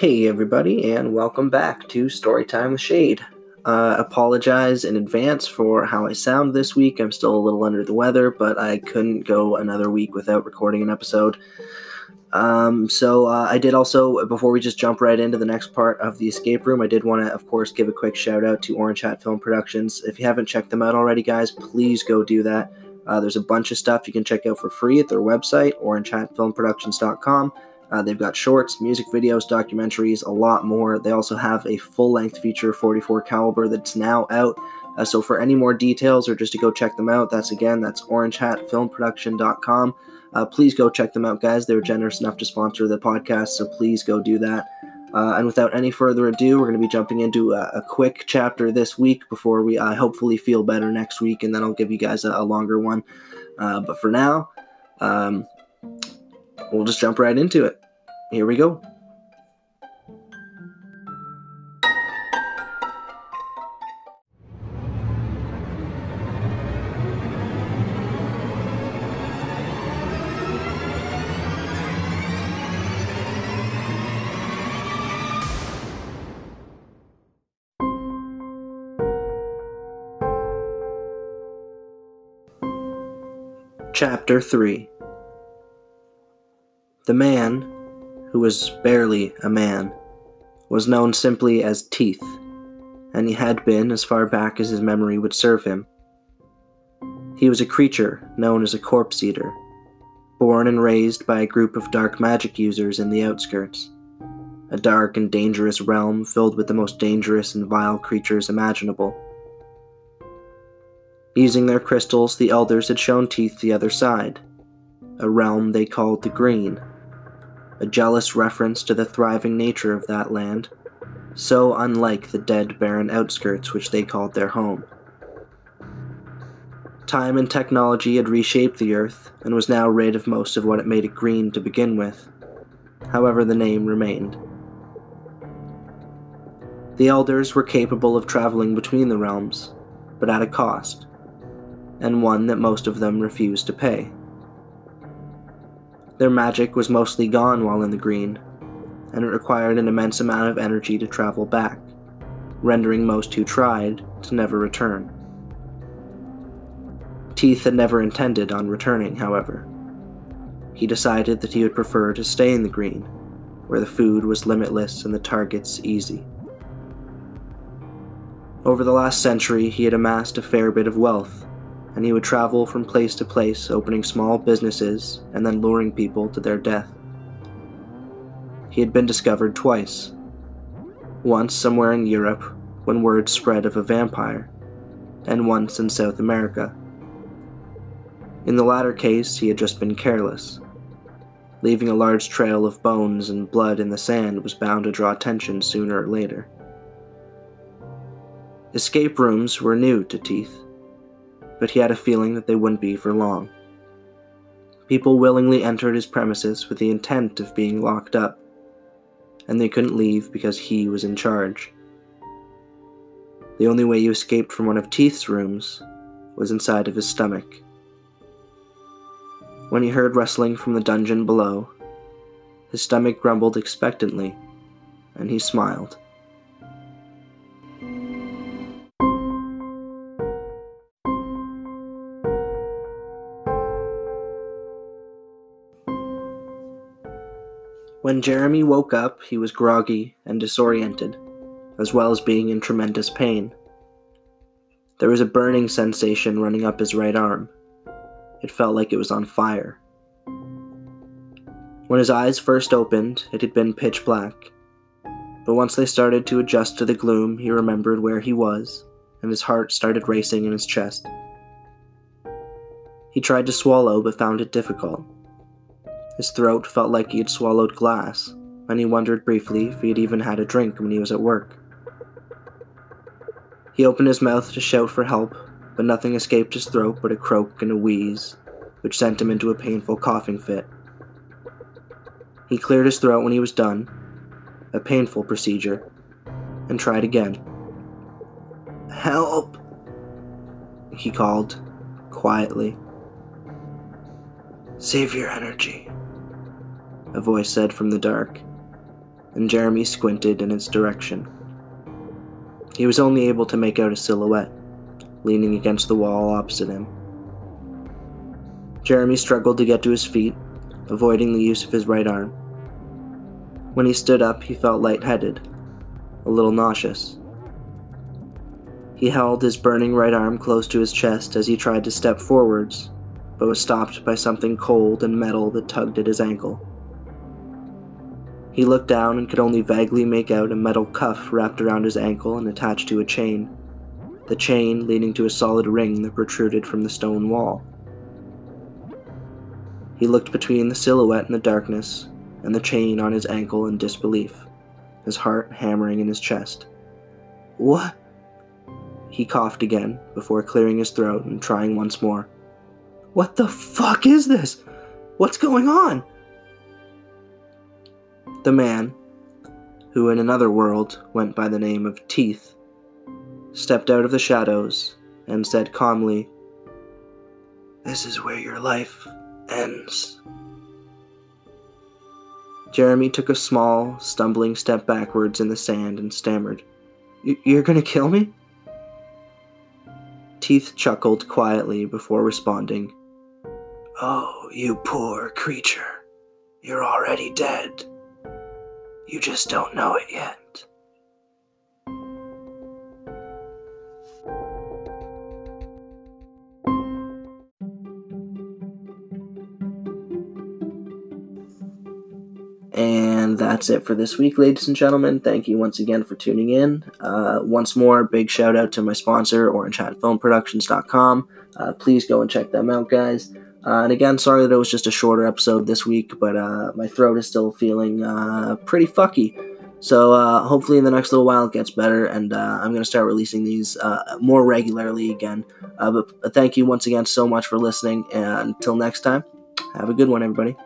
Hey, everybody, and welcome back to Storytime with Shade. Uh, apologize in advance for how I sound this week. I'm still a little under the weather, but I couldn't go another week without recording an episode. Um, so uh, I did also, before we just jump right into the next part of the escape room, I did want to, of course, give a quick shout out to Orange Hat Film Productions. If you haven't checked them out already, guys, please go do that. Uh, there's a bunch of stuff you can check out for free at their website, orangehatfilmproductions.com. Uh, they've got shorts, music videos, documentaries, a lot more. They also have a full-length feature 44 caliber that's now out. Uh, so for any more details or just to go check them out, that's again that's orangehatfilmproduction.com. Uh, please go check them out, guys. They were generous enough to sponsor the podcast, so please go do that. Uh, and without any further ado, we're going to be jumping into a, a, quick chapter this week before we uh, hopefully feel better next week, and then I'll give you guys a, a longer one. Uh, but for now, um, we'll just jump right into it. Here we go. Chapter 3 The man, who was barely a man, was known simply as Teeth, and he had been as far back as his memory would serve him. He was a creature known as a corpse eater, born and raised by a group of dark magic users in the outskirts, a dark and dangerous realm filled with the most dangerous and vile creatures imaginable. Using their crystals, the elders had shown Teeth the other side, a realm they called the Green a jealous reference to the thriving nature of that land, so unlike the dead barren outskirts which they called their home. Time and technology had reshaped the earth and was now rid of most of what it made it green to begin with. However, the name remained. The elders were capable of traveling between the realms, but at a cost, and one that most of them refused to pay. Their magic was mostly gone while in the green, and it required an immense amount of energy to travel back, rendering most who tried to never return. Teeth had never intended on returning, however. He decided that he would prefer to stay in the green, where the food was limitless and the targets easy. Over the last century, he had amassed a fair bit of wealth, and he would travel from place to place, opening small businesses and then luring people to their death. He had been discovered twice. Once somewhere in Europe, when word spread of a vampire, and once in South America. In the latter case, he had just been careless. Leaving a large trail of bones and blood in the sand was bound to draw attention sooner or later. Escape rooms were new to Teeth but he had a feeling that they wouldn't be for long. People willingly entered his premises with the intent of being locked up, and they couldn't leave because he was in charge. The only way you escaped from one of Teeth's rooms was inside of his stomach. When he heard rustling from the dungeon below, his stomach grumbled expectantly, and he smiled. When Jeremy woke up, he was groggy and disoriented, as well as being in tremendous pain. There was a burning sensation running up his right arm. It felt like it was on fire. When his eyes first opened, it had been pitch black. But once they started to adjust to the gloom, he remembered where he was, and his heart started racing in his chest. He tried to swallow but found it difficult. His throat felt like he had swallowed glass, and he wondered briefly if he had even had a drink when he was at work. He opened his mouth to shout for help, but nothing escaped his throat but a croak and a wheeze, which sent him into a painful coughing fit. He cleared his throat when he was done, a painful procedure, and tried again. Help! He called, quietly. Save your energy a voice said from the dark. and Jeremy squinted in its direction. He was only able to make out a silhouette, leaning against the wall opposite him. Jeremy struggled to get to his feet, avoiding the use of his right arm. When he stood up, he felt lightheaded, a little nauseous. He held his burning right arm close to his chest as he tried to step forwards, but was stopped by something cold and metal that tugged at his ankle. He looked down and could only vaguely make out a metal cuff wrapped around his ankle and attached to a chain, the chain leading to a solid ring that protruded from the stone wall. He looked between the silhouette in the darkness and the chain on his ankle in disbelief, his heart hammering in his chest. What? He coughed again before clearing his throat and trying once more. What the fuck is this? What's going on? The man, who in another world went by the name of Teeth, stepped out of the shadows and said calmly, This is where your life ends. Jeremy took a small, stumbling step backwards in the sand and stammered, You're gonna kill me? Teeth chuckled quietly before responding, Oh, you poor creature. You're already dead. You just don't know it yet. And that's it for this week, ladies and gentlemen. Thank you once again for tuning in. Uh, once more, big shout out to my sponsor, OrangeHatFilmProductions.com. Uh, please go and check them out, guys. Uh, and again, sorry that it was just a shorter episode this week, but uh, my throat is still feeling uh, pretty fucky. So uh, hopefully in the next little while it gets better, and uh, I'm going to start releasing these uh, more regularly again. but thank you once again so much for listening, and until next time, have a good one, everybody.